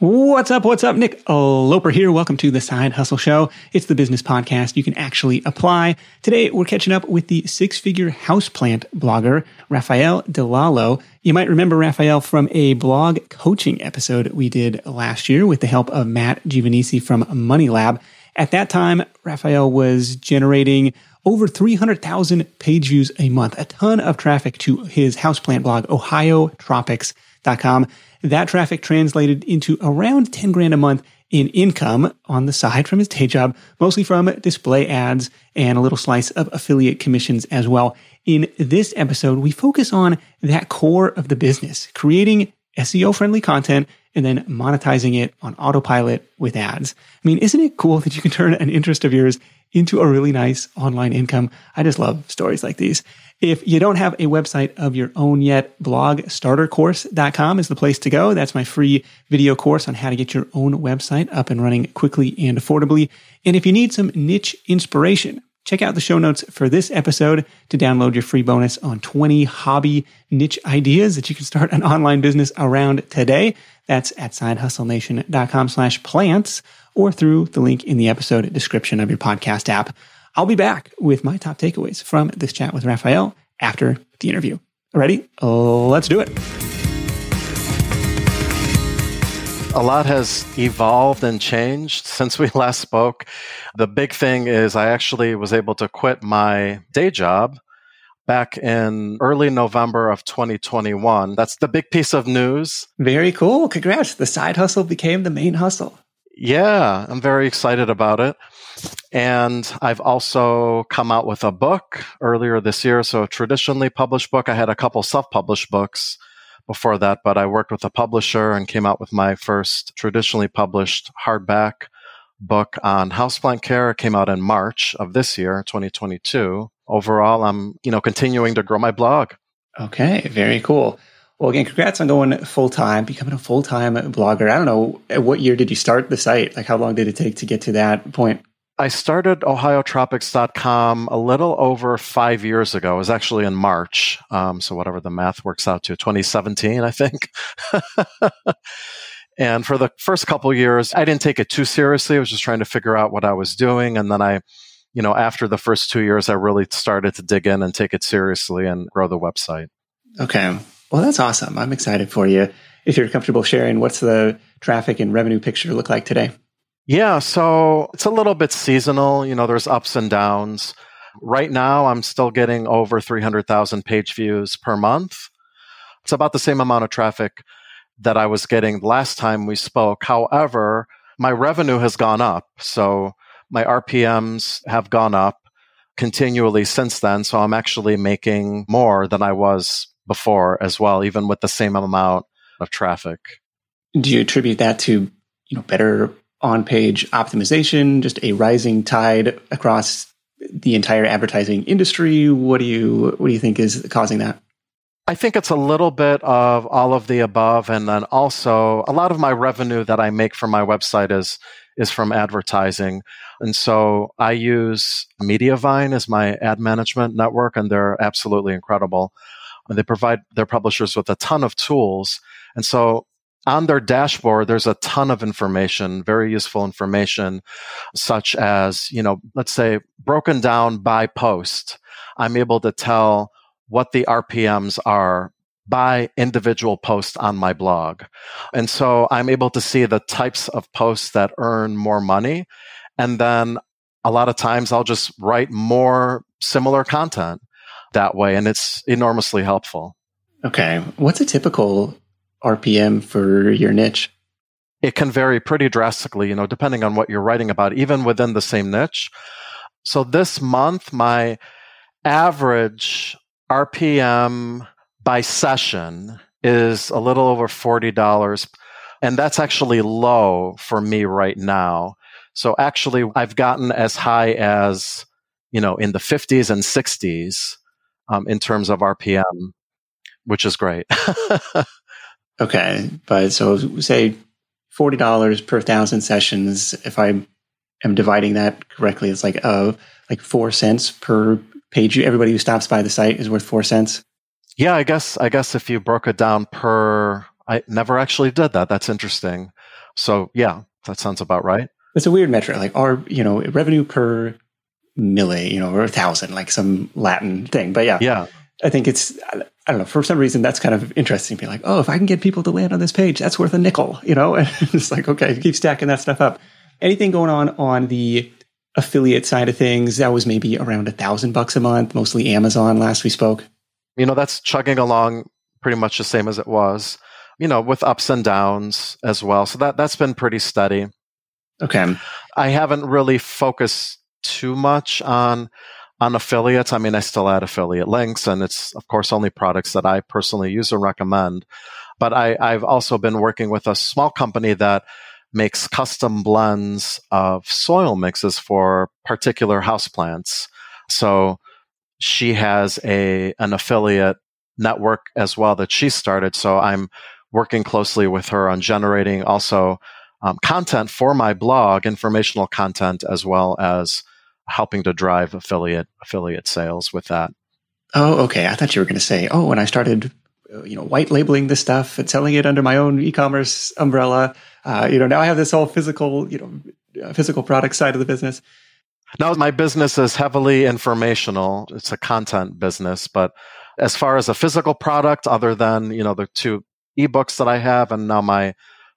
What's up? What's up? Nick Loper here. Welcome to the Side Hustle Show. It's the business podcast you can actually apply. Today, we're catching up with the six figure houseplant blogger, Raffaele Di Lallo. You might remember Raffaele from a blog coaching episode we did last year with the help of Matt Giovanisci from Money Lab. At that time, Raffaele was generating over 300,000 page views a month, a ton of traffic to his houseplant blog, ohiotropics.com. That traffic translated into around 10 grand a month in income on the side from his day job, mostly from display ads and a little slice of affiliate commissions as well. In this episode, we focus on that core of the business, creating SEO friendly content and then monetizing it on autopilot with ads. I mean, isn't it cool that you can turn an interest of yours into a really nice online income? I just love stories like these. If you don't have a website of your own yet, blogstartercourse.com is the place to go. That's my free video course on how to get your own website up and running quickly and affordably. And if you need some niche inspiration, check out the show notes for this episode to download your free bonus on 20 hobby niche ideas that you can start an online business around today. That's at sidehustlenation.com slash plants or through the link in the episode description of your podcast app. I'll be back with my top takeaways from this chat with Raffaele after the interview. Ready? Let's do it. A lot has evolved and changed since we last spoke. The big thing is I actually was able to quit my day job back in early November of 2021. That's the big piece of news. Very cool. Congrats. The side hustle became the main hustle. Yeah, I'm very excited about it. And I've also come out with a book earlier this year. So, a traditionally published book. I had a couple self published books before that, but I worked with a publisher and came out with my first traditionally published hardback book on houseplant care. It came out in March of this year, 2022. Overall, I'm, you know, continuing to grow my blog. Okay, very cool. Well, again, congrats on going full time, becoming a full time blogger. I don't know, what year did you start the site? Like, how long did it take to get to that point? I started ohiotropics.com a little over five years ago. It was actually in March. Um, so, whatever the math works out to, 2017, I think. and for the first couple years, I didn't take it too seriously. I was just trying to figure out what I was doing. And then I, you know, after the first two years, I really started to dig in and take it seriously and grow the website. Okay. Well, that's awesome. I'm excited for you. If you're comfortable sharing, what's the traffic and revenue picture look like today? Yeah, so it's a little bit seasonal. You know, there's ups and downs. Right now, I'm still getting over 300,000 page views per month. It's about the same amount of traffic that I was getting last time we spoke. However, my revenue has gone up. So my RPMs have gone up continually since then. So I'm actually making more than I was before as well, even with the same amount of traffic. Do you attribute that to you know better on page optimization, just a rising tide across the entire advertising industry? What do you what do you think is causing that? I think it's a little bit of all of the above, and then also a lot of my revenue that I make from my website is is from advertising. And so I use Mediavine as my ad management network, and they're absolutely incredible. And they provide their publishers with a ton of tools. And so on their dashboard, there's a ton of information, very useful information, such as, you know, let's say broken down by post. I'm able to tell what the RPMs are by individual post on my blog. And so I'm able to see the types of posts that earn more money. And then a lot of times I'll just write more similar content that way. And it's enormously helpful. Okay. What's a typical RPM for your niche? It can vary pretty drastically, you know, depending on what you're writing about, even within the same niche. So this month, my average RPM by session is a little over $40. And that's actually low for me right now. So actually, I've gotten as high as, you know, in the 50s and 60s um, in terms of RPM, which is great. okay. But so say $40 per thousand sessions. If I am dividing that correctly, it's like, uh, like four cents per page. Everybody who stops by the site is worth four cents. Yeah, I guess, I guess if you broke it down per, I never actually did that. That's interesting. So yeah, that sounds about right. It's a weird metric, like our, you know, revenue per milli, you know, or a thousand, like some Latin thing. But yeah, yeah, I think it's, I don't know, for some reason that's kind of interesting. To be like, oh, if I can get people to land on this page, that's worth a nickel, you know? And it's like, okay, keep stacking that stuff up. Anything going on on the affiliate side of things? That was maybe around a thousand bucks a month, mostly Amazon last we spoke. You know, that's chugging along pretty much the same as it was, you know, with ups and downs as well. So that, that's been pretty steady. Okay. I haven't really focused too much on on affiliates. I mean, I still add affiliate links, and it's of course only products that I personally use and recommend. But I, I've also been working with a small company that makes custom blends of soil mixes for particular houseplants. So she has a an affiliate network as well that she started. So I'm working closely with her on generating also um, content for my blog, informational content, as well as helping to drive affiliate affiliate sales with that. Oh, okay. I thought you were going to say, oh, when I started, uh, you know, white labeling the stuff and selling it under my own e-commerce umbrella, uh, you know, now I have this whole physical, you know, uh, physical product side of the business. Now my business is heavily informational. It's a content business, but as far as a physical product, other than you know the two ebooks that I have, and now my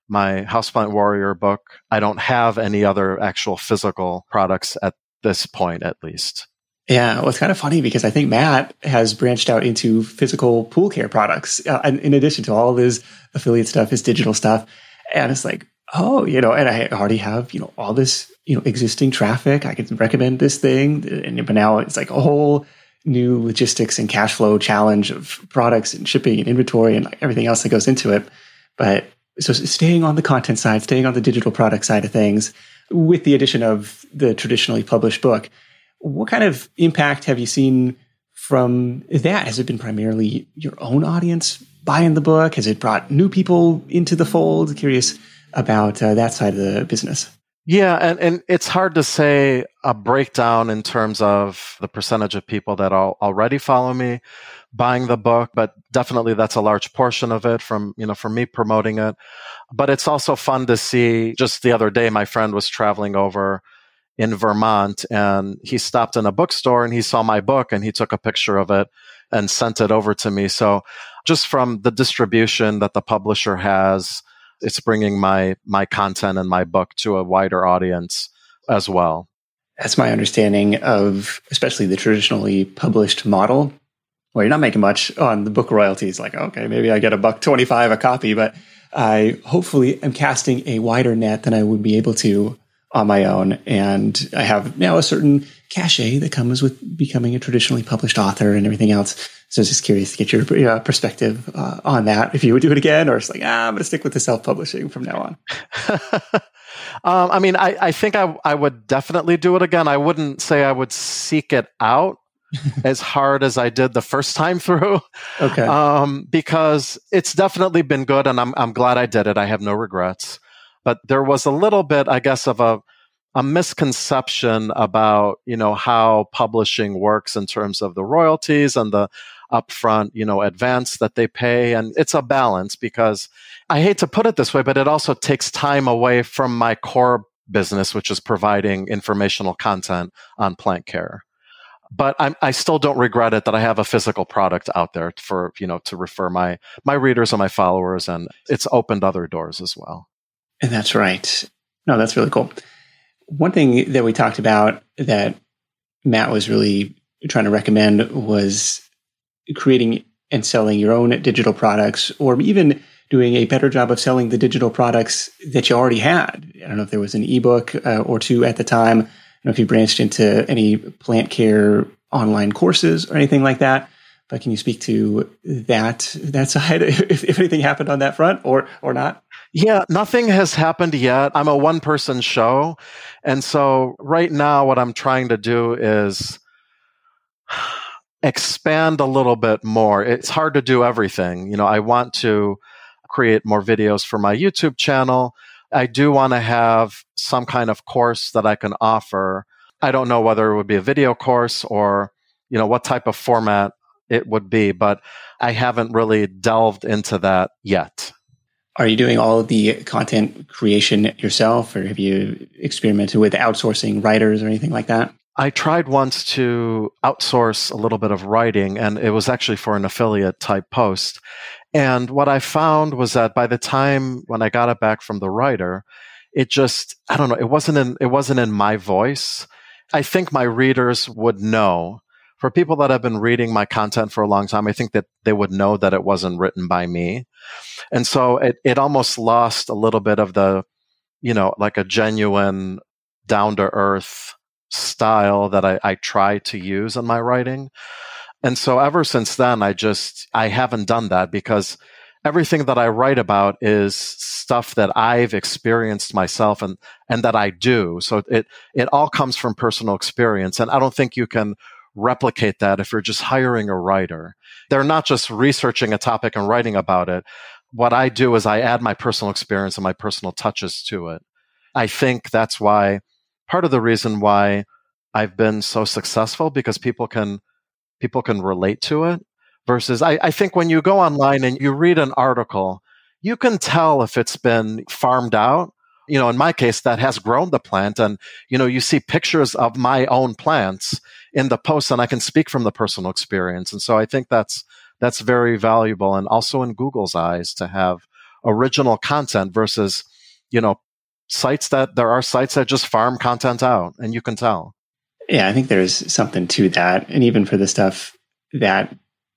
my Houseplant Warrior book, I don't have any other actual physical products at this point, at least. Yeah, well, it's kind of funny because I think Matt has branched out into physical pool care products, uh, in addition to all his affiliate stuff, his digital stuff, and it's like, oh, you know, and I already have you know all this you know existing traffic. I can recommend this thing, and but now it's like a whole new logistics and cash flow challenge of products and shipping and inventory and everything else that goes into it. But so staying on the content side, staying on the digital product side of things, with the addition of the traditionally published book, what kind of impact have you seen from that? Has it been primarily your own audience buying the book? Has it brought new people into the fold? Curious about uh, that side of the business. Yeah, and, and it's hard to say a breakdown in terms of the percentage of people that already follow me buying the book, but definitely that's a large portion of it from, you know, for me promoting it. But it's also fun to see just the other day, my friend was traveling over in Vermont and he stopped in a bookstore and he saw my book and he took a picture of it and sent it over to me. So just from the distribution that the publisher has, it's bringing my my content and my book to a wider audience as well. That's my understanding of especially the traditionally published model well, you're not making much on the book royalties. Like, okay, maybe I get a buck 25 a copy, but I hopefully am casting a wider net than I would be able to on my own. And I have now a certain cachet that comes with becoming a traditionally published author and everything else. So I was just curious to get your uh, perspective uh, on that. If you would do it again, or it's like, ah, I'm going to stick with the self publishing from now on. um, I mean, I, I think I, I would definitely do it again. I wouldn't say I would seek it out as hard as I did the first time through. Okay. Um, because it's definitely been good and I'm, I'm glad I did it. I have no regrets. But there was a little bit, I guess, of a, a misconception about, you know, how publishing works in terms of the royalties and the upfront, you know, advance that they pay. And it's a balance because I hate to put it this way, but it also takes time away from my core business, which is providing informational content on plant care but I'm, i still don't regret it that I have a physical product out there for you know to refer my my readers and my followers, and it's opened other doors as well. And that's right. No, that's really cool. One thing that we talked about that Matt was really trying to recommend was creating and selling your own digital products, or even doing a better job of selling the digital products that you already had. I don't know if there was an ebook uh, or two at the time know if you branched into any plant care online courses or anything like that. But can you speak to that that side if, if anything happened on that front or or not? Yeah, nothing has happened yet. I'm a one person show. And so right now what I'm trying to do is expand a little bit more. It's hard to do everything. You know, I want to create more videos for my YouTube channel. I do want to have some kind of course that I can offer. I don't know whether it would be a video course or, you know, what type of format it would be, but I haven't really delved into that yet. Are you doing all of the content creation yourself, or have you experimented with outsourcing writers or anything like that? I tried once to outsource a little bit of writing, and it was actually for an affiliate type post. And what I found was that by the time when I got it back from the writer, it just I don't know, it wasn't in it wasn't in my voice. I think my readers would know. For people that have been reading my content for a long time, I think that they would know that it wasn't written by me. And so it, it almost lost a little bit of the, you know, like a genuine down to earth style that I, I try to use in my writing. And so ever since then, I just, I haven't done that because everything that I write about is stuff that I've experienced myself and, and that I do. So it, it all comes from personal experience. And I don't think you can replicate that if you're just hiring a writer. They're not just researching a topic and writing about it. What I do is I add my personal experience and my personal touches to it. I think that's why part of the reason why I've been so successful because people can people can relate to it versus I, I think when you go online and you read an article, you can tell if it's been farmed out. You know, in my case, that has grown the plant and, you know, you see pictures of my own plants in the post and I can speak from the personal experience. And so I think that's, that's very valuable and also in Google's eyes to have original content versus, you know, sites that there are sites that just farm content out and you can tell. Yeah, I think there's something to that. And even for the stuff that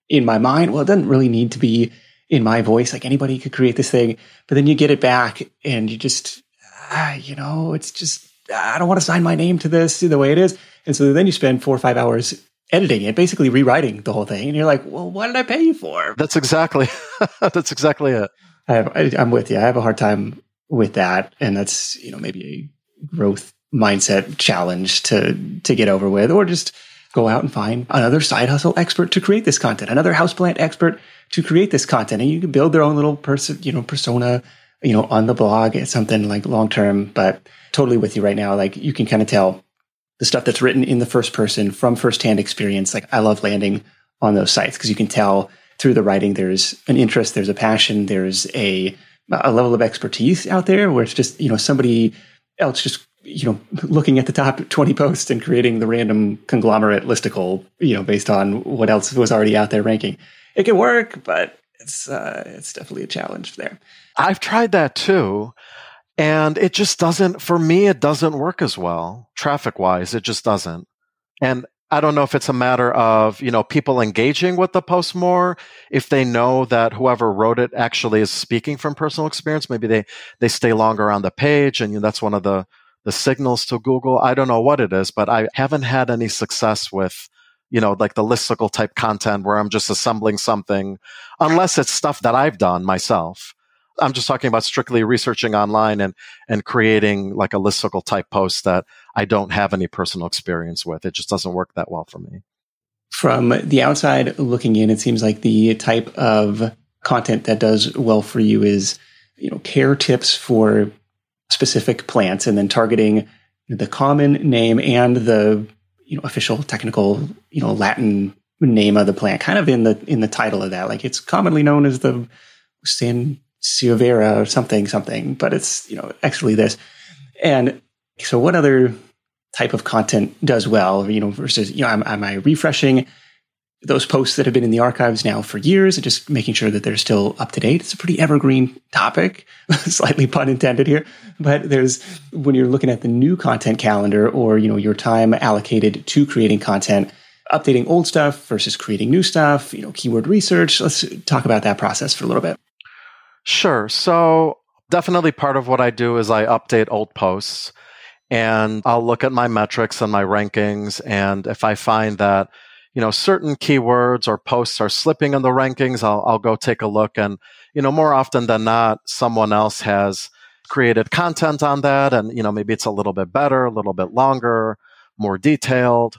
in my mind, well, it doesn't really need to be in my voice. Like anybody could create this thing, but then you get it back and you just, ah, you know, it's just, I don't want to sign my name to this the way it is. And so then you spend four or five hours editing it, basically rewriting the whole thing. And you're like, well, what did I pay you for? That's exactly, that's exactly it. I have, I, I'm with you. I have a hard time with that. And that's, you know, maybe a growth mindset challenge to, to get over with, or just, go out and find another side hustle expert to create this content, another houseplant expert to create this content. And you can build their own little person, you know, persona, you know, on the blog. It's something like long term, but totally with you right now. Like you can kind of tell the stuff that's written in the first person from firsthand experience. Like I love landing on those sites because you can tell through the writing there's an interest, there's a passion, there's a a level of expertise out there where it's just, you know, somebody else just you know, looking at the top 20 posts and creating the random conglomerate listicle, you know, based on what else was already out there ranking. It can work, but it's uh, it's definitely a challenge there. I've tried that too. And it just doesn't, for me, it doesn't work as well. Traffic wise, it just doesn't. And I don't know if it's a matter of, you know, people engaging with the post more. If they know that whoever wrote it actually is speaking from personal experience, maybe they, they stay longer on the page. And you know, that's one of the, the signals to Google. I don't know what it is, but I haven't had any success with, you know, like the listicle type content where I'm just assembling something, unless it's stuff that I've done myself. I'm just talking about strictly researching online and, and creating like a listicle type post that I don't have any personal experience with. It just doesn't work that well for me. From the outside looking in, it seems like the type of content that does well for you is, you know, care tips for specific plants and then targeting the common name and the you know official technical you know Latin name of the plant, kind of in the in the title of that. Like it's commonly known as the San Sansevieria or something something, but it's you know actually this. And so, what other type of content does well? You know, versus you know, am, am I refreshing those posts that have been in the archives now for years and just making sure that they're still up to date. It's a pretty evergreen topic, slightly pun intended here. But there's when you're looking at the new content calendar or, you know, your time allocated to creating content, updating old stuff versus creating new stuff, you know, keyword research. Let's talk about that process for a little bit. Sure. So definitely part of what I do is I update old posts and I'll look at my metrics and my rankings. And if I find that you know, certain keywords or posts are slipping in the rankings, I'll, I'll go take a look. And, you know, more often than not, someone else has created content on that. And, you know, maybe it's a little bit better, a little bit longer, more detailed.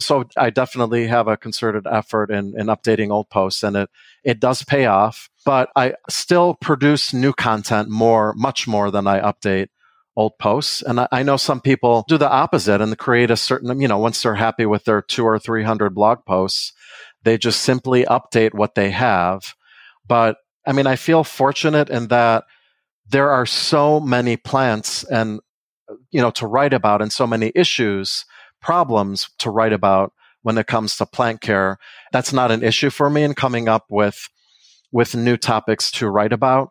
So I definitely have a concerted effort in, in updating old posts and it, it does pay off, but I still produce new content more, much more than I update old posts. And I, I, know some people do the opposite and create a certain, you know, once they're happy with their two or 300 blog posts, they just simply update what they have. But I mean, I feel fortunate in that there are so many plants and, you know, to write about and so many issues, problems to write about when it comes to plant care. That's not an issue for me in coming up with, with new topics to write about.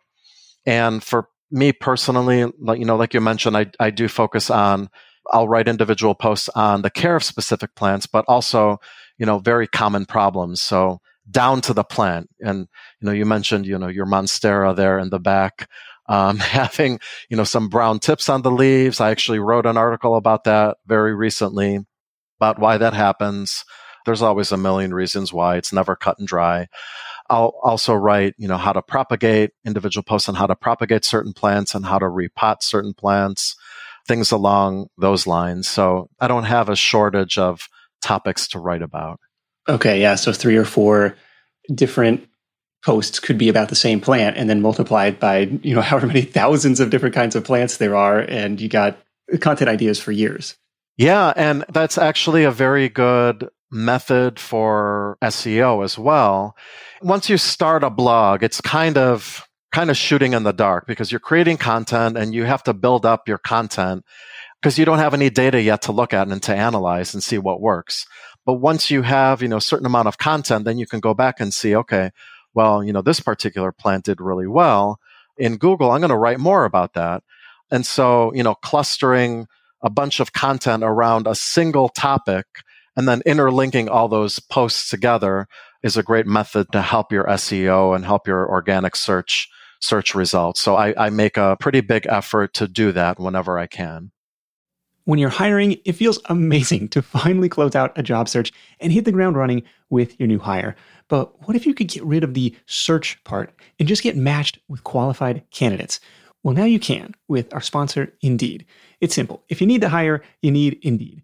And for me personally, like, you know, like you mentioned, I, I do focus on, I'll write individual posts on the care of specific plants, but also, you know, very common problems. So down to the plant. And, you know, you mentioned, you know, your Monstera there in the back, um, having, you know, some brown tips on the leaves. I actually wrote an article about that very recently about why that happens. There's always a million reasons why it's never cut and dry. I'll also write, you know, how to propagate individual posts on how to propagate certain plants and how to repot certain plants, things along those lines. So I don't have a shortage of topics to write about. Okay, yeah. So three or four different posts could be about the same plant and then multiplied by, you know, however many thousands of different kinds of plants there are. And you got content ideas for years. Yeah. And that's actually a very good method for SEO as well. Once you start a blog, it's kind of kind of shooting in the dark because you're creating content and you have to build up your content because you don't have any data yet to look at and to analyze and see what works. But once you have, you know, a certain amount of content, then you can go back and see, okay, well, you know, this particular plant did really well. In Google, I'm going to write more about that. And so, you know, clustering a bunch of content around a single topic and then interlinking all those posts together is a great method to help your SEO and help your organic search search results. So I, I make a pretty big effort to do that whenever I can. When you're hiring, it feels amazing to finally close out a job search and hit the ground running with your new hire. But what if you could get rid of the search part and just get matched with qualified candidates? Well, now you can with our sponsor, Indeed. It's simple. If you need to hire, you need Indeed.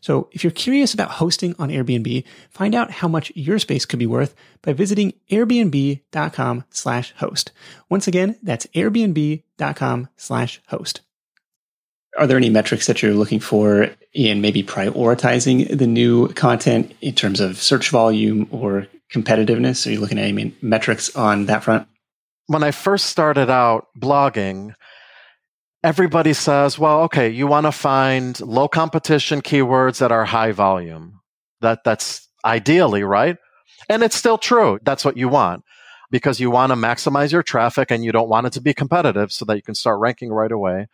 So if you're curious about hosting on Airbnb, find out how much your space could be worth by visiting airbnb.com slash host. Once again, that's airbnb.com slash host. Are there any metrics that you're looking for in maybe prioritizing the new content in terms of search volume or competitiveness? Are you looking at any metrics on that front? When I first started out blogging, everybody says, well, okay, you want to find low competition keywords that are high volume. That that's ideally, right? And it's still true. That's what you want because you want to maximize your traffic and you don't want it to be competitive so that you can start ranking right away.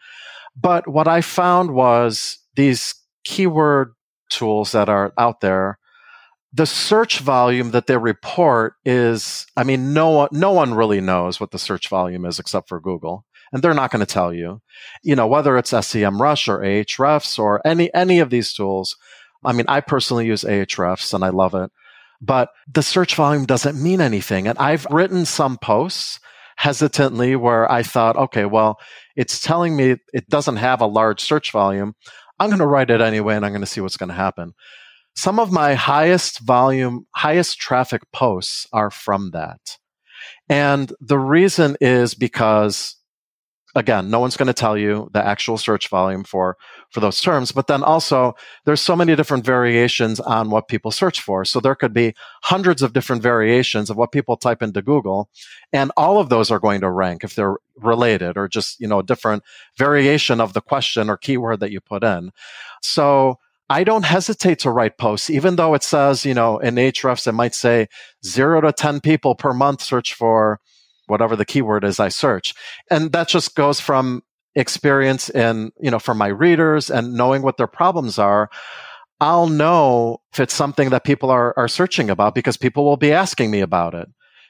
But what I found was these keyword tools that are out there, the search volume that they report is, I mean, no one, no one really knows what the search volume is except for Google. And they're not going to tell you, you know, whether it's SEMrush or Ahrefs or any, any of these tools. I mean, I personally use Ahrefs and I love it, but the search volume doesn't mean anything. And I've written some posts hesitantly where I thought, okay, well, it's telling me it doesn't have a large search volume. I'm going to write it anyway and I'm going to see what's going to happen. Some of my highest volume, highest traffic posts are from that. And the reason is because again, no one's going to tell you the actual search volume for, for those terms. But then also there's so many different variations on what people search for. So there could be hundreds of different variations of what people type into Google. And all of those are going to rank if they're related or just, you know, a different variation of the question or keyword that you put in. So I don't hesitate to write posts, even though it says, you know, in Ahrefs, it might say zero to 10 people per month search for whatever the keyword is I search. And that just goes from experience in, you know, from my readers and knowing what their problems are. I'll know if it's something that people are, are searching about because people will be asking me about it.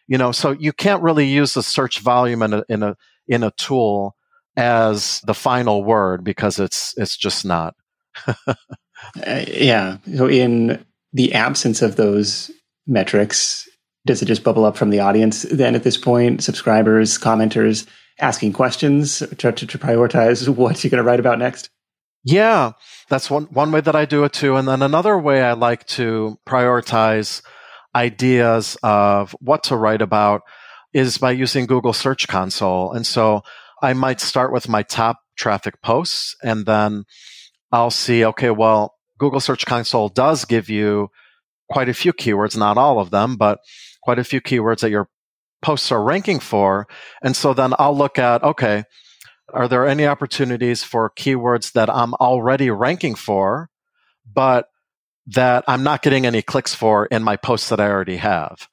You know, so you can't really use the search volume in a, in a, in a tool as the final word because it's, it's just not. uh, yeah. So in the absence of those metrics, does it just bubble up from the audience then at this point? Subscribers, commenters asking questions to, to, to prioritize what you're going to write about next? Yeah, that's one, one way that I do it too. And then another way I like to prioritize ideas of what to write about is by using Google Search Console. And so I might start with my top traffic posts and then I'll see, okay, well, Google Search Console does give you quite a few keywords, not all of them, but quite a few keywords that your posts are ranking for. And so then I'll look at, okay, are there any opportunities for keywords that I'm already ranking for, but that I'm not getting any clicks for in my posts that I already have?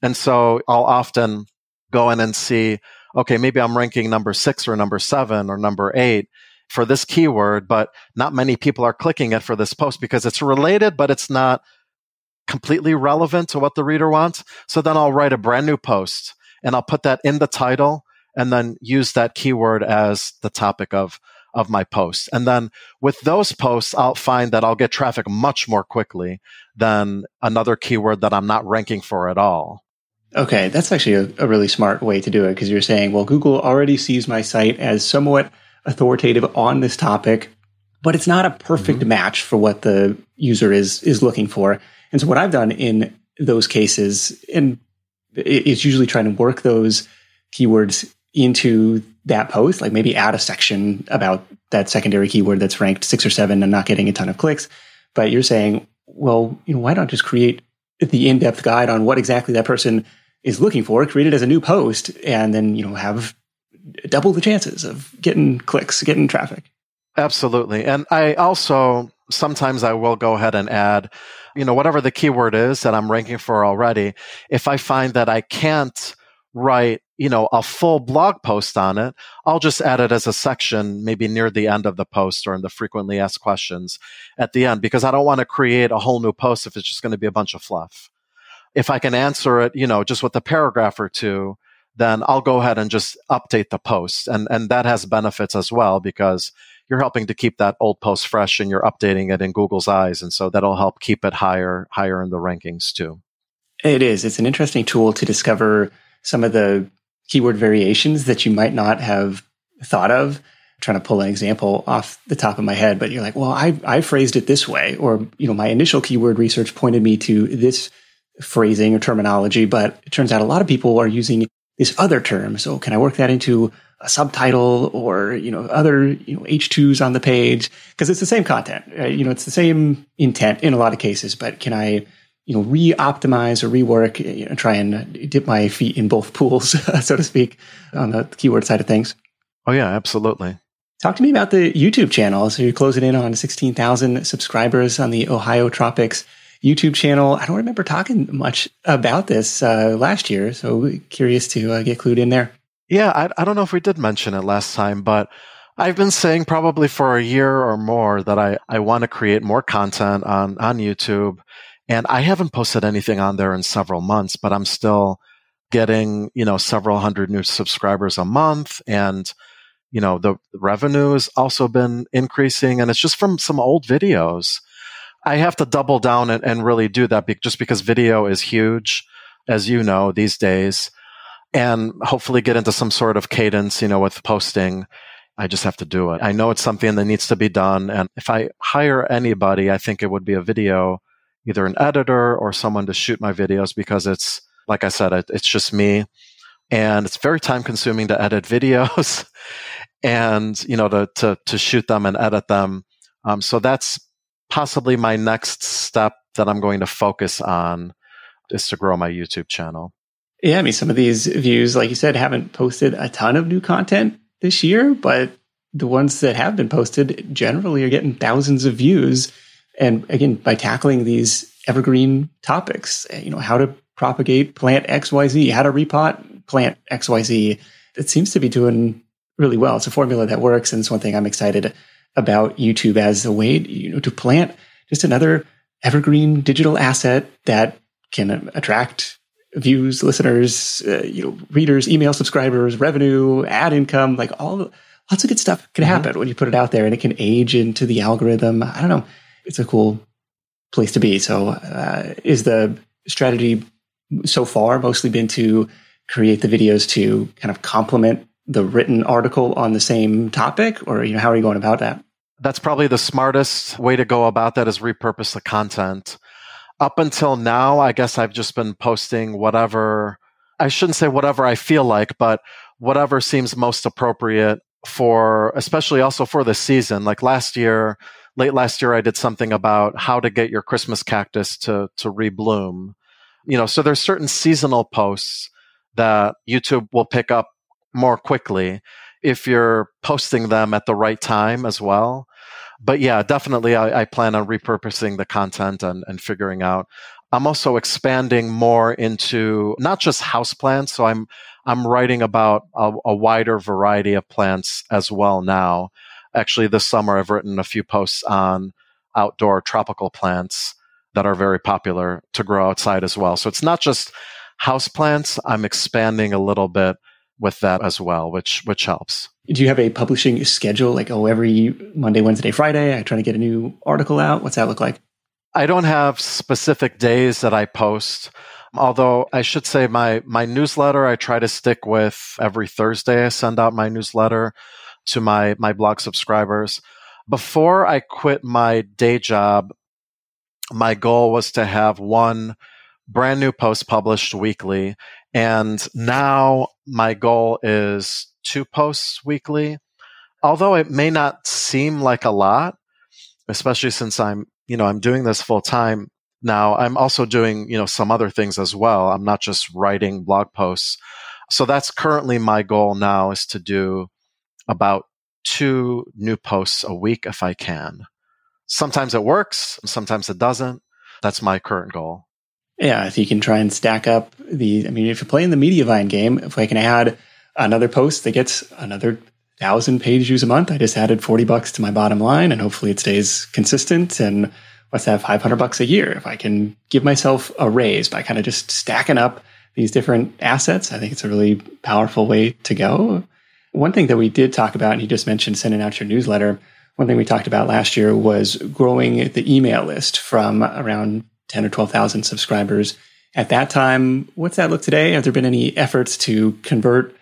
And so I'll often go in and see, okay, maybe I'm ranking number six or number seven or number eight for this keyword, but not many people are clicking it for this post because it's related, but it's not completely relevant to what the reader wants. So then I'll write a brand new post and I'll put that in the title and then use that keyword as the topic of of my post. And then with those posts, I'll find that I'll get traffic much more quickly than another keyword that I'm not ranking for at all. Okay, that's actually a, a really smart way to do it because you're saying, well, Google already sees my site as somewhat authoritative on this topic, but it's not a perfect mm-hmm. match for what the user is is looking for. And so what I've done in those cases, and it's usually trying to work those keywords into that post, like maybe add a section about that secondary keyword that's ranked six or seven and not getting a ton of clicks. But you're saying, well, you know, why not just create the in-depth guide on what exactly that person is looking for, create it as a new post, and then, you know, have double the chances of getting clicks, getting traffic. Absolutely. And I also sometimes I will go ahead and add, you know, whatever the keyword is that I'm ranking for already. If I find that I can't write, you know, a full blog post on it, I'll just add it as a section, maybe near the end of the post or in the frequently asked questions at the end, because I don't want to create a whole new post if it's just going to be a bunch of fluff. If I can answer it, you know, just with a paragraph or two, then I'll go ahead and just update the post. And, and that has benefits as well because you're helping to keep that old post fresh and you're updating it in Google's eyes. And so that'll help keep it higher, higher in the rankings too. It is. It's an interesting tool to discover some of the keyword variations that you might not have thought of. I'm trying to pull an example off the top of my head, but you're like, well, I, I phrased it this way, or, you know, my initial keyword research pointed me to this phrasing or terminology, but it turns out a lot of people are using this other term. So can I work that into a subtitle or you know other you know H2s on the page because it's the same content. Right? You know, it's the same intent in a lot of cases. But can I you know re-optimize or rework? You know, try and dip my feet in both pools, so to speak, on the keyword side of things. Oh yeah, absolutely. Talk to me about the YouTube channel. So you're closing in on 16,000 subscribers on the ohio tropics YouTube channel. I don't remember talking much about this uh, last year, so curious to uh, get clued in there. Yeah, I, I don't know if we did mention it last time, but I've been saying probably for a year or more that I, I want to create more content on, on YouTube. And I haven't posted anything on there in several months, but I'm still getting, you know, several hundred new subscribers a month. And, you know, the revenue has also been increasing and it's just from some old videos. I have to double down and, and really do that be, just because video is huge, as you know, these days. And hopefully get into some sort of cadence, you know, with posting. I just have to do it. I know it's something that needs to be done. And if I hire anybody, I think it would be a video, either an editor or someone to shoot my videos because it's, like I said, it, it's just me. And it's very time consuming to edit videos and, you know, to, to, to shoot them and edit them. Um, so that's possibly my next step that I'm going to focus on is to grow my YouTube channel. Yeah, I mean, some of these views, like you said, haven't posted a ton of new content this year, but the ones that have been posted generally are getting thousands of views. And again, by tackling these evergreen topics, eh, you know, how to propagate plant XYZ, how to repot plant XYZ, it seems to be doing really well. It's a formula that works. And it's one thing I'm excited about YouTube as a way, you know, to plant just another evergreen digital asset that can attract views, listeners, uh, you know, readers, email subscribers, revenue, ad income, like all lots of good stuff can mm-hmm. happen mm-hmm. when you put it out there and it can age into the algorithm. I don't know. It's a cool place to be. So, uh, is the strategy so far mostly been to create the videos to kind of complement the written article on the same topic or you know how are you going about that? That's probably the smartest way to go about that is repurpose the content up until now, I guess I've just been posting whatever, I shouldn't say whatever I feel like, but whatever seems most appropriate for, especially also for the season. Like last year, late last year, I did something about how to get your Christmas cactus to, to rebloom. You know, so there's certain seasonal posts that YouTube will pick up more quickly if you're posting them at the right time as well but yeah, definitely I, I, plan on repurposing the content and, and figuring out. I'm also expanding more into not just house plants. So I'm I'm writing about a, a wider variety of plants as well now. Actually, this summer I've written a few posts on outdoor tropical plants that are very popular to grow outside as well. So it's not just house plants. I'm expanding a little bit with that as well, which which helps. Do you have a publishing schedule? Like, oh, every Monday, Wednesday, Friday, I try to get a new article out. What's that look like? I don't have specific days that I post. Although I should say my my newsletter I try to stick with every Thursday I send out my newsletter to my my blog subscribers. Before I quit my day job, my goal was to have one brand new post published weekly and now my goal is two posts weekly. Although it may not seem like a lot, especially since I'm, you know, I'm doing this full time now. I'm also doing, you know, some other things as well. I'm not just writing blog posts. So that's currently my goal now is to do about two new posts a week if I can. Sometimes it works, sometimes it doesn't. That's my current goal. Yeah, if you can try and stack up the, I mean, if you're playing the Mediavine game, if I can add another post that gets another thousand page views a month, I just added 40 bucks to my bottom line and hopefully it stays consistent. And what's that, 500 bucks a year? If I can give myself a raise by kind of just stacking up these different assets, I think it's a really powerful way to go. One thing that we did talk about, and you just mentioned sending out your newsletter. One thing we talked about last year was growing the email list from around 10 or 12,000 subscribers at that time. What's that look today? Have there been any efforts to convert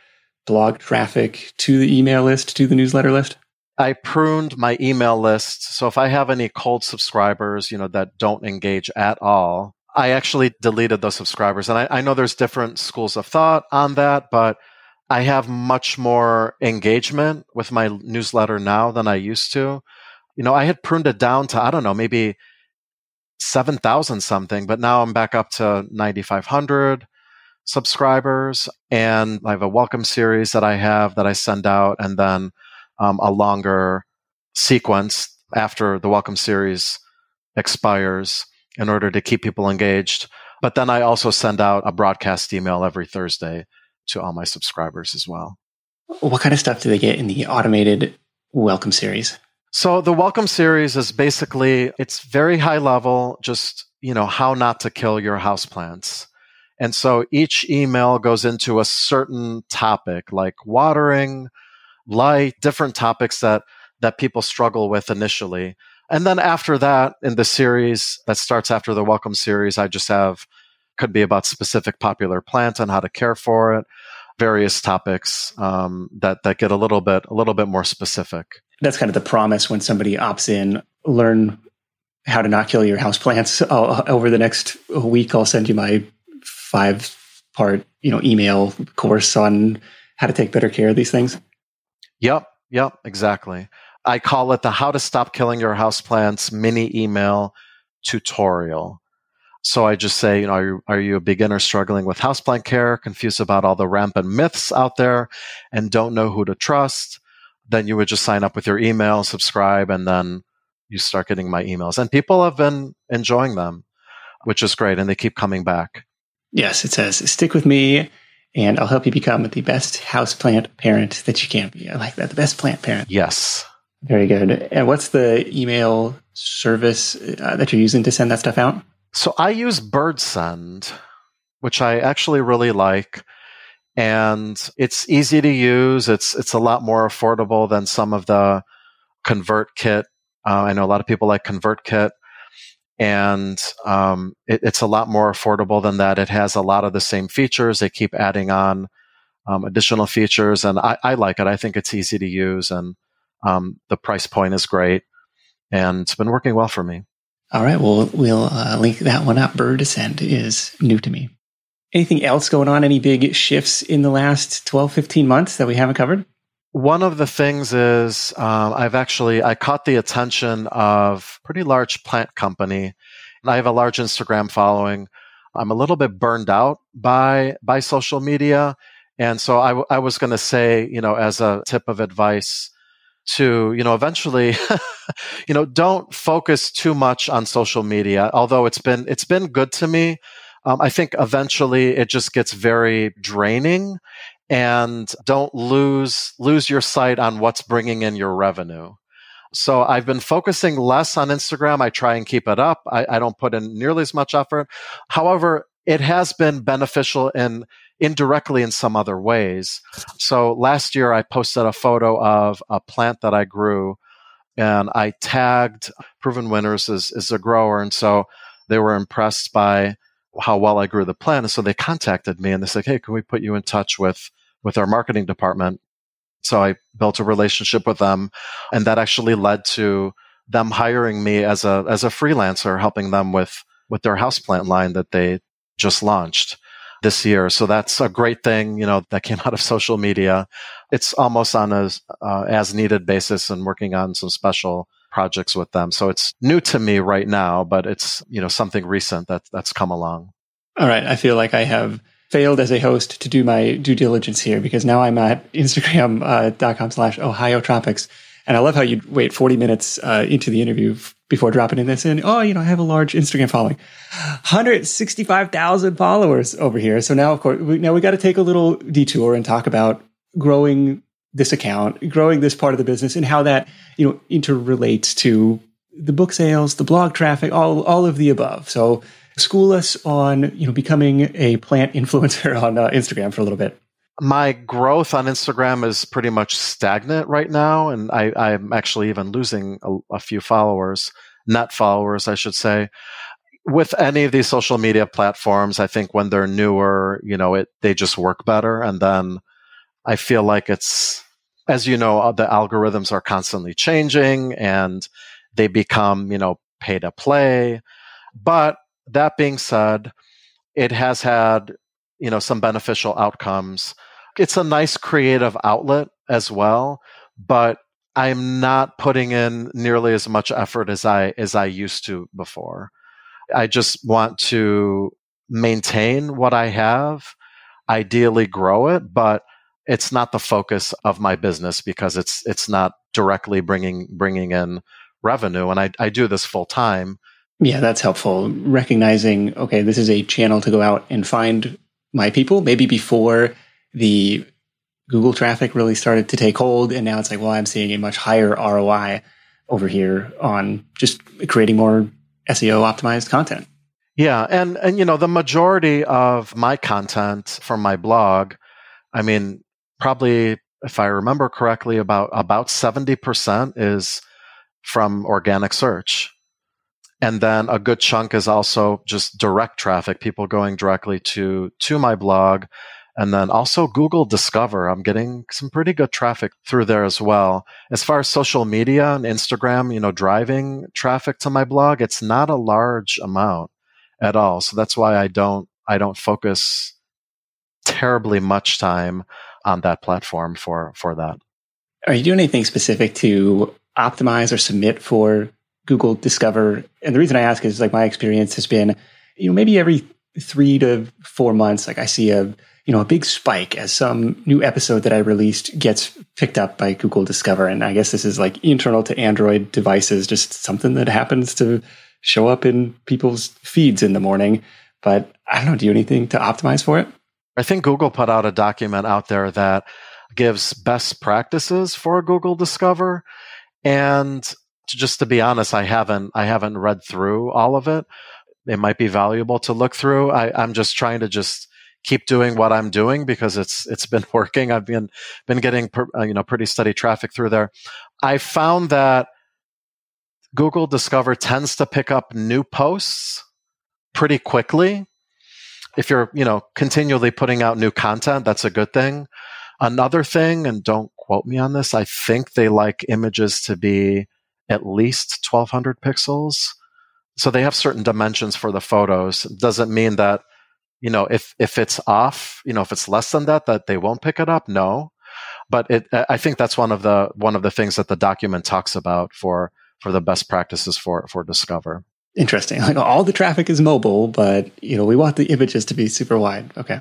blog traffic to the email list, to the newsletter list? I pruned my email list. So if I have any cold subscribers, you know, that don't engage at all, I actually deleted those subscribers. And I, I know there's different schools of thought on that, but I have much more engagement with my newsletter now than I used to. You know, I had pruned it down to, I don't know, maybe 7,000 something, but now I'm back up to 9,500 subscribers. And I have a welcome series that I have that I send out, and then um, a longer sequence after the welcome series expires in order to keep people engaged. But then I also send out a broadcast email every Thursday to all my subscribers as well. What kind of stuff do they get in the automated welcome series? So the welcome series is basically it's very high level, just you know how not to kill your houseplants. And so each email goes into a certain topic like watering, light, different topics that that people struggle with initially. And then after that in the series that starts after the welcome series, I just have could be about specific popular plant and how to care for it. various topics um, that that get a little bit a little bit more specific. That's kind of the promise when somebody opts in. Learn how to not kill your houseplants uh, over the next week. I'll send you my five part you know email course on how to take better care of these things. Yep, yep, exactly. I call it the How to Stop Killing Your Houseplants mini email tutorial. So I just say, you know, are you, are you a beginner struggling with houseplant care, confused about all the rampant myths out there, and don't know who to trust? Then you would just sign up with your email, subscribe, and then you start getting my emails. And people have been enjoying them, which is great. And they keep coming back. Yes, it says, stick with me and I'll help you become the best houseplant parent that you can be. I like that. The best plant parent. Yes. Very good. And what's the email service uh, that you're using to send that stuff out? So I use BirdSend, which I actually really like. And it's easy to use. It's it's a lot more affordable than some of the ConvertKit. Uh, I know a lot of people like ConvertKit, and um, it, it's a lot more affordable than that. It has a lot of the same features. They keep adding on um, additional features, and I, I, like it. I think it's easy to use, and um, the price point is great, and it's been working well for me. All right. Well, we'll uh, link that one up. BirdSend is new to me. Anything else going on? Any big shifts in the last 12, 15 months that we haven't covered? One of the things is um, I've actually I caught the attention of pretty large plant company, and I have a large Instagram following. I'm a little bit burned out by by social media, and so I, w- I was going to say, you know, as a tip of advice, to you know eventually you know don't focus too much on social media although it's been it's been good to me um, i think eventually it just gets very draining and don't lose lose your sight on what's bringing in your revenue so i've been focusing less on instagram i try and keep it up I, I don't put in nearly as much effort however it has been beneficial in indirectly in some other ways. So last year I posted a photo of a plant that I grew and I tagged Proven Winners as, as a grower. And so they were impressed by how well I grew the plant. And so they contacted me and they said, Hey, can we put you in touch with, with our marketing department? So I built a relationship with them and that actually led to them hiring me as a, as a freelancer, helping them with, with their houseplant line that they just launched this year. So that's a great thing, you know, that came out of social media. It's almost on a uh, as needed basis and working on some special projects with them. So it's new to me right now, but it's, you know, something recent that that's come along. All right. I feel like I have failed as a host to do my due diligence here because now I'm at Instagram.com uh, slash Ohio Tropics. And I love how you wait 40 minutes uh, into the interview before dropping in this in. Oh, you know, I have a large Instagram following, 165,000 followers over here. So now, of course, we, now we got to take a little detour and talk about growing this account, growing this part of the business, and how that you know interrelates to the book sales, the blog traffic, all all of the above. So school us on you know becoming a plant influencer on uh, Instagram for a little bit my growth on Instagram is pretty much stagnant right now, and I, am actually even losing a, a, few followers, net followers, I should say. With any of these social media platforms, I think when they're newer, you know, it they just work better, and then I feel like it's, as you know, uh, the algorithms are constantly changing, and they become, you know, pay to play. But that being said, it has had you know some beneficial outcomes it's a nice creative outlet as well, but I'm not putting in nearly as much effort as I as I used to before. I just want to maintain what I have, ideally grow it, but it's not the focus of my business because it's it's not directly bringing bringing in revenue and I, I do this full time. Yeah, that's helpful. Recognizing, okay, this is a channel to go out and find my people, maybe before the Google traffic really started to take hold. And now it's like, well, I'm seeing a much higher ROI over here on just creating more SEO optimized content. Yeah. And, and, you know, the majority of my content from my blog, I mean, probably if I remember correctly, about, about 70% is from organic search. And then a good chunk is also just direct traffic, people going directly to, to my blog And then also Google Discover. I'm getting some pretty good traffic through there as well. As far as social media and Instagram, you know, driving traffic to my blog, it's not a large amount at all. So that's why I don't, I don't focus terribly much time on that platform for, for that. Are you doing anything specific to optimize or submit for Google Discover? And the reason I ask is like my experience has been, you know, maybe every three to four months, like I see a, you know, a big spike as some new episode that I released gets picked up by Google Discover. And I guess this is like internal to Android devices, just something that happens to show up in people's feeds in the morning. But I don't know, do you anything to optimize for it? I think Google put out a document out there that gives best practices for Google Discover. And just to be honest, I haven't I haven't read through all of it. It might be valuable to look through. I, I'm just trying to just keep doing what I'm doing because it's it's been working. I've been been getting uh, you know pretty steady traffic through there. I found that Google Discover tends to pick up new posts pretty quickly if you're, you know, continually putting out new content, that's a good thing. Another thing, and don't quote me on this, I think they like images to be at least 1200 pixels. So they have certain dimensions for the photos. Doesn't mean that, you know, if, if it's off, you know, if it's less than that, that they won't pick it up. No. But it, I think that's one of the, one of the things that the document talks about for, for the best practices for, for Discover interesting. Like all the traffic is mobile, but you know, we want the images to be super wide. Okay.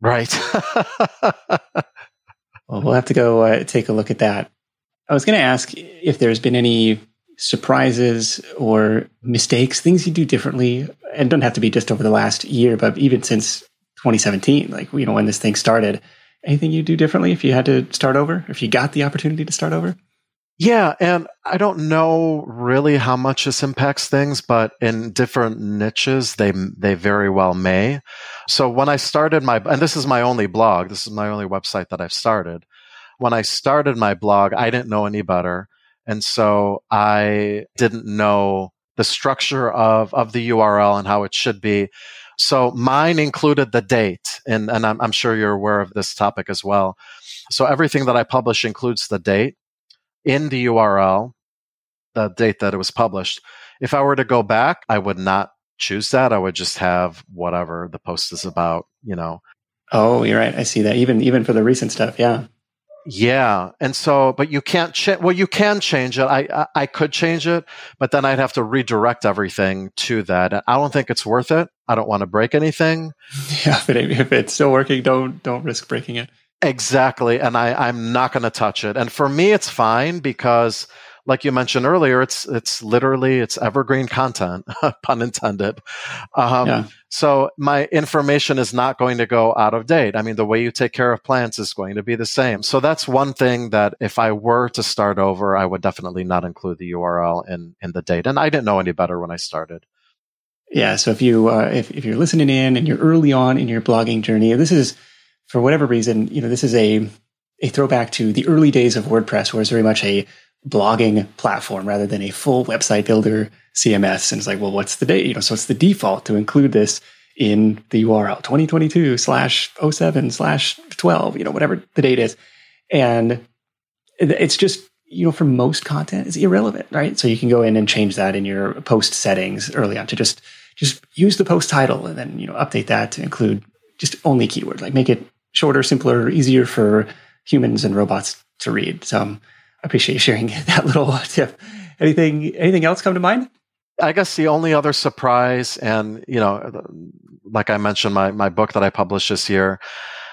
Right. well, we'll have to go uh, take a look at that. I was going to ask if there's been any surprises or mistakes, things you do differently, and don't have to be just over the last year, but even since 2017, like you know when this thing started. Anything you do differently if you had to start over? If you got the opportunity to start over? Yeah, and I don't know really how much this impacts things, but in different niches, they they very well may. So when I started my, and this is my only blog, this is my only website that I've started. When I started my blog, I didn't know any better, and so I didn't know the structure of of the URL and how it should be. So mine included the date, and and I'm, I'm sure you're aware of this topic as well. So everything that I publish includes the date in the URL, the date that it was published. If I were to go back, I would not choose that. I would just have whatever the post is about, you know. Oh, you're right. I see that. Even even for the recent stuff, yeah. Yeah, and so, but you can't change. Well, you can change it. I, I, I could change it, but then I'd have to redirect everything to that. I don't think it's worth it. I don't want to break anything. Yeah, but if it's still working, don't don't risk breaking it. Exactly. And I, I'm not going to touch it. And for me, it's fine because like you mentioned earlier, it's it's literally it's evergreen content, pun intended. Um, yeah. So my information is not going to go out of date. I mean, the way you take care of plants is going to be the same. So that's one thing that if I were to start over, I would definitely not include the URL in in the date. And I didn't know any better when I started. Yeah. So if you uh, if if you're listening in and you're early on in your blogging journey, this is for whatever reason, you know, this is a a throwback to the early days of WordPress, where it's very much a blogging platform rather than a full website builder CMS. And it's like, well, what's the date? You know, so it's the default to include this in the URL 2022 slash 07 slash 12, you know, whatever the date is. And it's just, you know, for most content, it's irrelevant, right? So you can go in and change that in your post settings early on to just just use the post title and then, you know, update that to include just only keywords, like make it shorter, simpler, easier for humans and robots to read. So um, I appreciate you sharing that little tip. Anything anything else come to mind? I guess the only other surprise, and you know, like I mentioned, my my book that I published this year,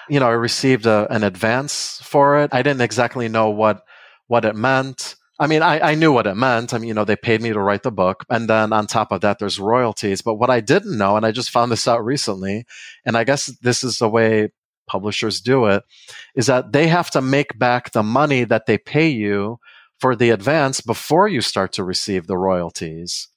you know, I received a, an advance for it. I didn't exactly know what what it meant. I mean, I, I knew what it meant. I mean, you know, they paid me to write the book. And then on top of that, there's royalties. But what I didn't know, and I just found this out recently, and I guess this is the way publishers do it is that they have to make back the money that they pay you for the advance before you start to receive the royalties.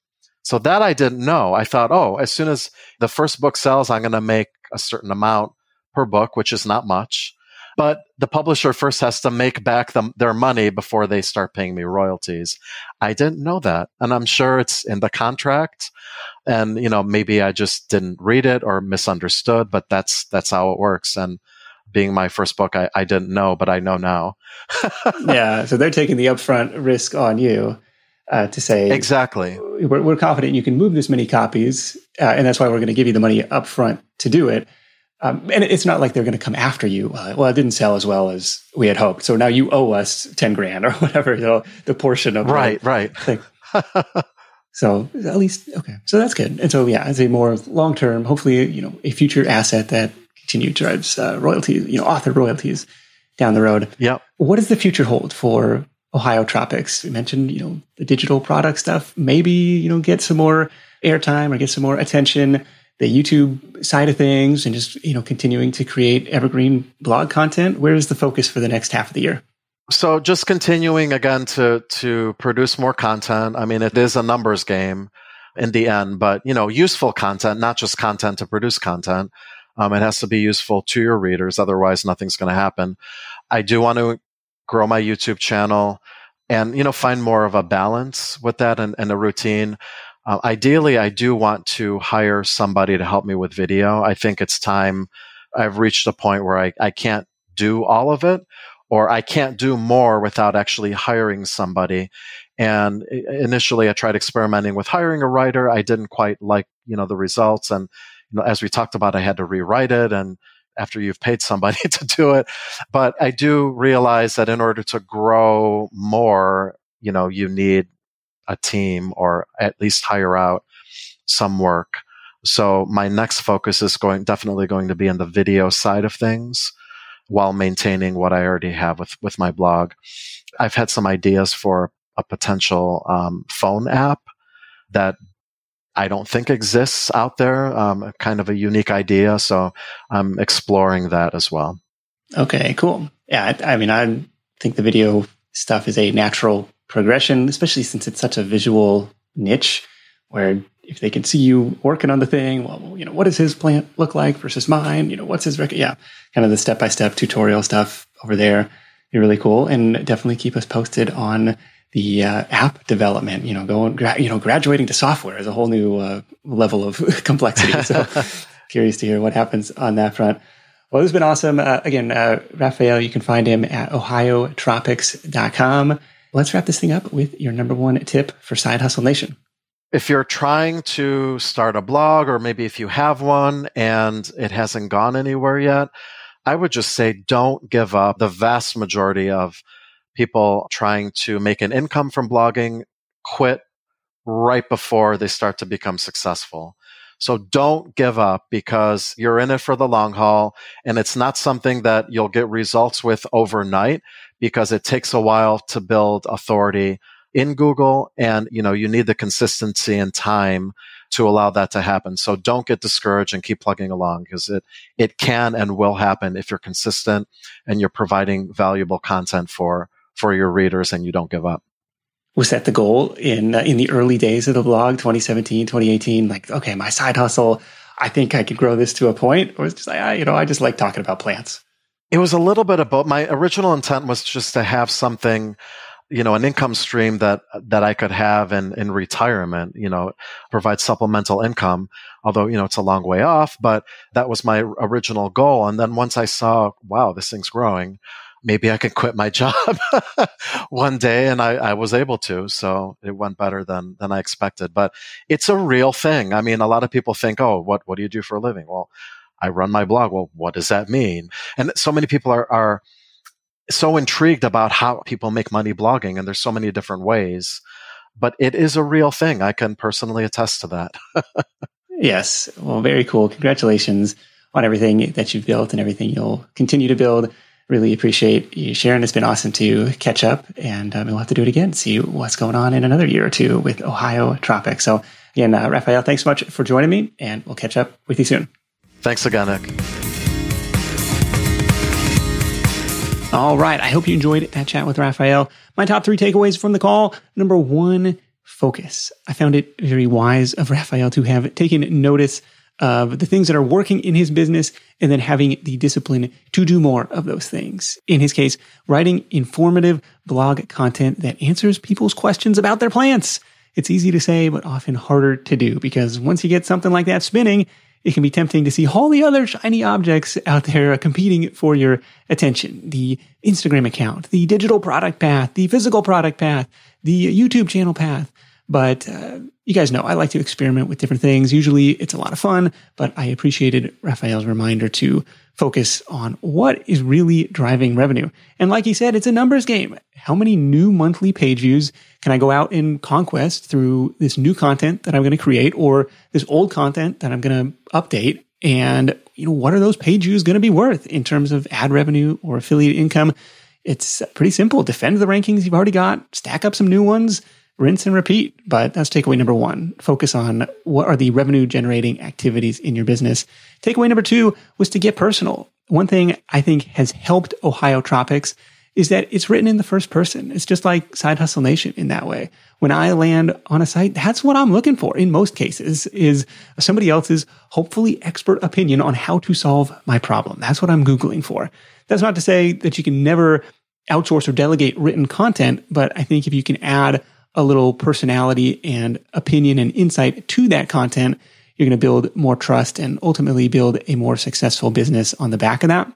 So that I didn't know. I thought, oh, as soon as the first book sells, I'm going to make a certain amount per book, which is not much. But the publisher first has to make back them, their money before they start paying me royalties. I didn't know that. And I'm sure it's in the contract. And, you know, maybe I just didn't read it or misunderstood, but that's, that's how it works. And being my first book, I, I didn't know, but I know now. yeah. So they're taking the upfront risk on you uh, to say exactly. We're, we're, confident you can move this many copies, uh, and that's why we're going to give you the money upfront to do it. Um, and it's not like they're going to come after you. Uh, well, it didn't sell as well as we had hoped, so now you owe us ten grand or whatever you know, the portion of right, right. Thing. so at least okay, so that's good. And so yeah, as a more long term, hopefully you know a future asset that continue drives uh, royalties, you know, author royalties down the road. Yeah. What does the future hold for Ohio Tropics? We mentioned, you know, the digital product stuff. Maybe, you know, get some more airtime or get some more attention. The YouTube side of things and just, you know, continuing to create evergreen blog content. Where is the focus for the next half of the year? So just continuing again to to produce more content. I mean, it is a numbers game in the end, but you know, useful content, not just content to produce content. Um, it has to be useful to your readers. Otherwise, nothing's going to happen. I do want to grow my YouTube channel and, you know, find more of a balance with that and, and a routine. Uh, ideally, I do want to hire somebody to help me with video. I think it's time. I've reached a point where I, I can't do all of it or I can't do more without actually hiring somebody. And initially I tried experimenting with hiring a writer. I didn't quite like, you know, the results. And you know, as we talked about, I had to rewrite it and after you've paid somebody to do it. But I do realize that in order to grow more, you know, you need a team or at least hire out some work. So my next focus is going definitely going to be in the video side of things while maintaining what I already have with, with my blog. I've had some ideas for a potential um, phone app that I don't think exists out there. Um, kind of a unique idea, so I'm exploring that as well. Okay, cool. Yeah, I, I mean, I think the video stuff is a natural progression, especially since it's such a visual niche. Where if they can see you working on the thing, well, you know, what does his plant look like versus mine? You know, what's his record? Yeah, kind of the step by step tutorial stuff over there. Be really cool, and definitely keep us posted on the uh, app development, you know, going, gra- you know, graduating to software is a whole new uh, level of complexity. So curious to hear what happens on that front. Well, this has been awesome. Uh, again, uh, Raffaele, you can find him at ohiotropics.com. Let's wrap this thing up with your number one tip for Side Hustle Nation. If you're trying to start a blog, or maybe if you have one and it hasn't gone anywhere yet, I would just say don't give up. The vast majority of people trying to make an income from blogging quit right before they start to become successful. So don't give up because you're in it for the long haul and it's not something that you'll get results with overnight because it takes a while to build authority in Google and you know you need the consistency and time to allow that to happen. So don't get discouraged and keep plugging along because it it can and will happen if you're consistent and you're providing valuable content for for your readers and you don't give up. Was that the goal in uh, in the early days of the blog 2017 2018 like okay my side hustle i think i could grow this to a point? Or was just like I, you know i just like talking about plants it was a little bit about my original intent was just to have something you know an income stream that that i could have in in retirement you know provide supplemental income although you know it's a long way off but that was my original goal and then once i saw wow this thing's growing maybe I could quit my job one day. And I, I, was able to. So it went better than, than I expected. But it's a real thing. I mean, a lot of people think, oh, what, what do you do for a living? Well, I run my blog. Well, what does that mean? And so many people are, are so intrigued about how people make money blogging. And there's so many different ways. But it is a real thing. I can personally attest to that. yes. Well, very cool. Congratulations on everything that you've built and everything you'll continue to build really appreciate you sharing. It's been awesome to catch up, and um, we'll have to do it again. See what's going on in another year or two with Ohio Tropics. So again, uh, Raffaele, thanks so much for joining me, and we'll catch up with you soon. Thanks Nick. All right. I hope you enjoyed that chat with Raffaele. My top three takeaways from the call. Number one, focus. I found it very wise of Raffaele to have taken notice of the things that are working in his business and then having the discipline to do more of those things. In his case, writing informative blog content that answers people's questions about their plants. It's easy to say, but often harder to do because once you get something like that spinning, it can be tempting to see all the other shiny objects out there competing for your attention. The Instagram account, the digital product path, the physical product path, the YouTube channel path. But uh, you guys know I like to experiment with different things. Usually it's a lot of fun, but I appreciated Raffaele's reminder to focus on what is really driving revenue. And like he said, it's a numbers game. How many new monthly page views can I go out in conquest through this new content that I'm going to create or this old content that I'm going to update? And, you know, what are those page views going to be worth in terms of ad revenue or affiliate income? It's pretty simple. Defend the rankings you've already got, stack up some new ones, rinse and repeat. But that's takeaway number one. Focus on what are the revenue generating activities in your business. Takeaway number two was to get personal. One thing I think has helped Ohio Tropics is that it's written in the first person. It's just like Side Hustle Nation in that way. When I land on a site, that's what I'm looking for in most cases is somebody else's hopefully expert opinion on how to solve my problem. That's what I'm Googling for. That's not to say that you can never outsource or delegate written content, but I think if you can add a little personality and opinion and insight to that content, you're going to build more trust and ultimately build a more successful business on the back of that.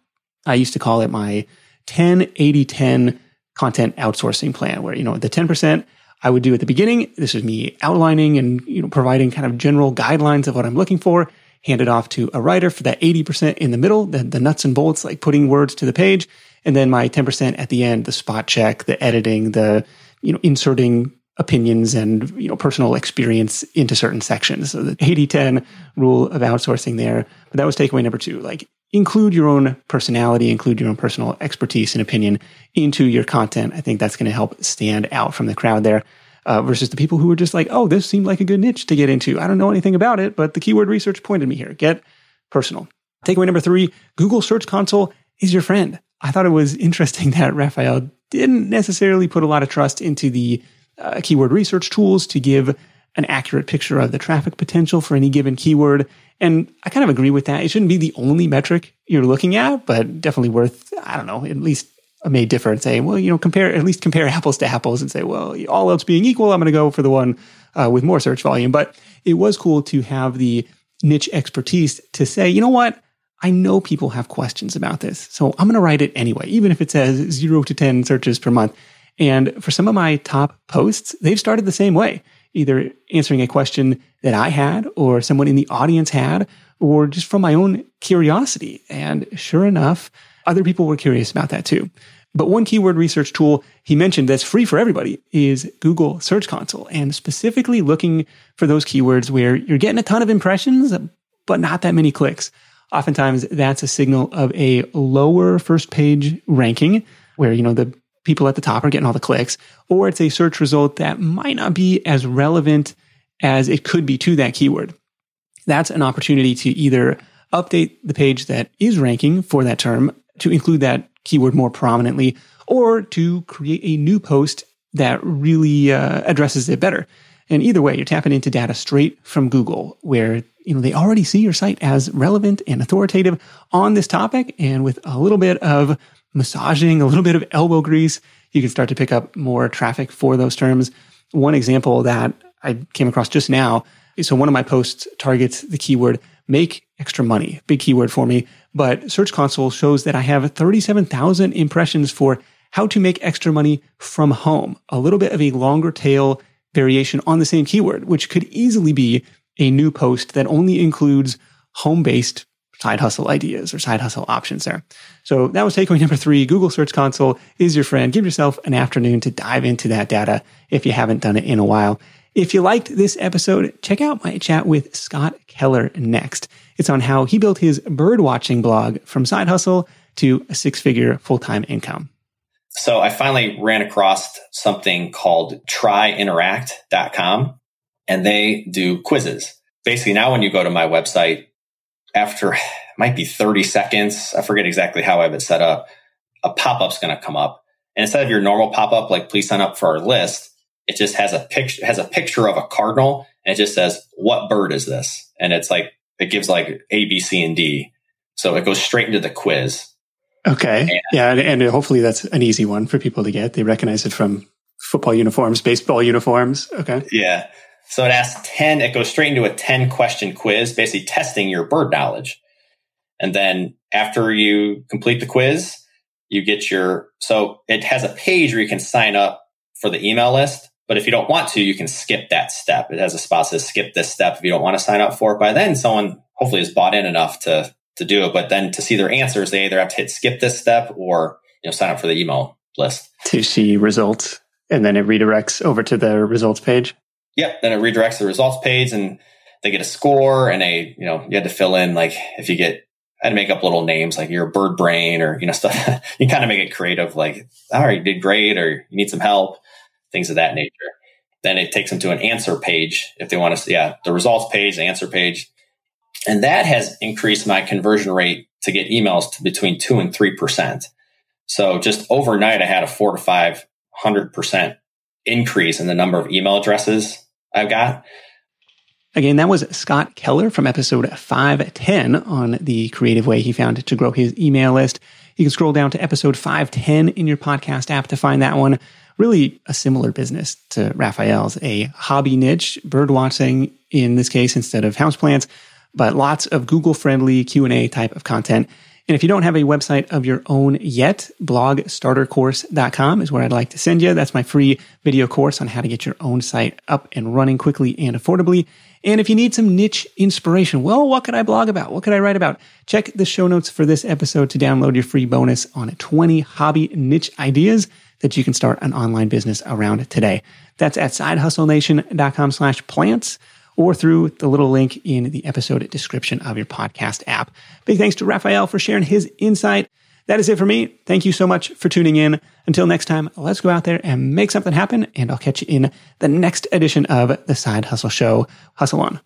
I used to call it my 10, 80, 10 content outsourcing plan where, you know, the 10% I would do at the beginning. This is me outlining and, you know, providing kind of general guidelines of what I'm looking for, hand it off to a writer for that 80% in the middle, the, the nuts and bolts, like putting words to the page. And then my 10% at the end, the spot check, the editing, the, you know, inserting opinions and you know personal experience into certain sections. So the 80-10 rule of outsourcing there. But that was takeaway number two. Like include your own personality, include your own personal expertise and opinion into your content. I think that's going to help stand out from the crowd there. Uh, versus the people who are just like, oh, this seemed like a good niche to get into. I don't know anything about it, but the keyword research pointed me here. Get personal. Takeaway number three Google Search Console is your friend. I thought it was interesting that Raffaele didn't necessarily put a lot of trust into the uh, keyword research tools to give an accurate picture of the traffic potential for any given keyword. And I kind of agree with that. It shouldn't be the only metric you're looking at, but definitely worth, I don't know, at least a may differ and say, well, you know, compare, at least compare apples to apples and say, well, all else being equal, I'm going to go for the one uh, with more search volume. But it was cool to have the niche expertise to say, you know what? I know people have questions about this. So I'm going to write it anyway, even if it says zero to 10 searches per month. And for some of my top posts, they've started the same way, either answering a question that I had or someone in the audience had, or just from my own curiosity. And sure enough, other people were curious about that too. But one keyword research tool he mentioned that's free for everybody is Google Search Console and specifically looking for those keywords where you're getting a ton of impressions, but not that many clicks. Oftentimes that's a signal of a lower first page ranking where, you know, the people at the top are getting all the clicks, or it's a search result that might not be as relevant as it could be to that keyword. That's an opportunity to either update the page that is ranking for that term to include that keyword more prominently, or to create a new post that really uh, addresses it better. And either way, you're tapping into data straight from Google, where you know they already see your site as relevant and authoritative on this topic, and with a little bit of massaging, a little bit of elbow grease, you can start to pick up more traffic for those terms. One example that I came across just now so one of my posts targets the keyword make extra money, big keyword for me. But Search Console shows that I have 37,000 impressions for how to make extra money from home, a little bit of a longer tail variation on the same keyword, which could easily be a new post that only includes home based side hustle ideas or side hustle options there. So that was takeaway number three. Google Search Console is your friend. Give yourself an afternoon to dive into that data if you haven't done it in a while. If you liked this episode, check out my chat with Scott Keller next. It's on how he built his bird watching blog from side hustle to a six figure full time income. So I finally ran across something called tryinteract.com and they do quizzes. Basically, now when you go to my website, after might be 30 seconds, I forget exactly how I have it set up, a pop up's going to come up. And instead of your normal pop up, like please sign up for our list, it just has a picture, has a picture of a cardinal and it just says, what bird is this? And it's like, it gives like A, B, C, and D. So it goes straight into the quiz. Okay. And, yeah. And, and hopefully that's an easy one for people to get. They recognize it from football uniforms, baseball uniforms. Okay. Yeah. So it asks 10, it goes straight into a 10 question quiz, basically testing your bird knowledge. And then after you complete the quiz, you get your, so it has a page where you can sign up for the email list. But if you don't want to, you can skip that step. It has a spot that says skip this step if you don't want to sign up for it. By then, someone hopefully has bought in enough to to do it. But then to see their answers, they either have to hit skip this step or you know sign up for the email list to see results, and then it redirects over to the results page. Yep. Then it redirects the results page, and they get a score, and they you know you had to fill in like if you get I had to make up little names like you're a bird brain or you know stuff. you kind of make it creative, like all right, you did great, or you need some help things of that nature. Then it takes them to an answer page if they want to see, yeah, the results page, the answer page. And that has increased my conversion rate to get emails to between two and 3%. So just overnight, I had a four to 500% increase in the number of email addresses I've got. Again, that was Scott Keller from episode 510 on the creative way he found to grow his email list. You can scroll down to episode 510 in your podcast app to find that one really a similar business to Raffaele's, a hobby niche, bird watching in this case instead of houseplants, but lots of Google friendly Q&A type of content. And if you don't have a website of your own yet, blogstartercourse.com is where I'd like to send you. That's my free video course on how to get your own site up and running quickly and affordably. And if you need some niche inspiration, well, what could I blog about? What could I write about? Check the show notes for this episode to download your free bonus on 20 hobby niche ideas that you can start an online business around today. That's at sidehustlenation.com slash plants or through the little link in the episode description of your podcast app. Big thanks to Raffaele for sharing his insight. That is it for me. Thank you so much for tuning in. Until next time, let's go out there and make something happen. And I'll catch you in the next edition of the Side Hustle Show. Hustle on.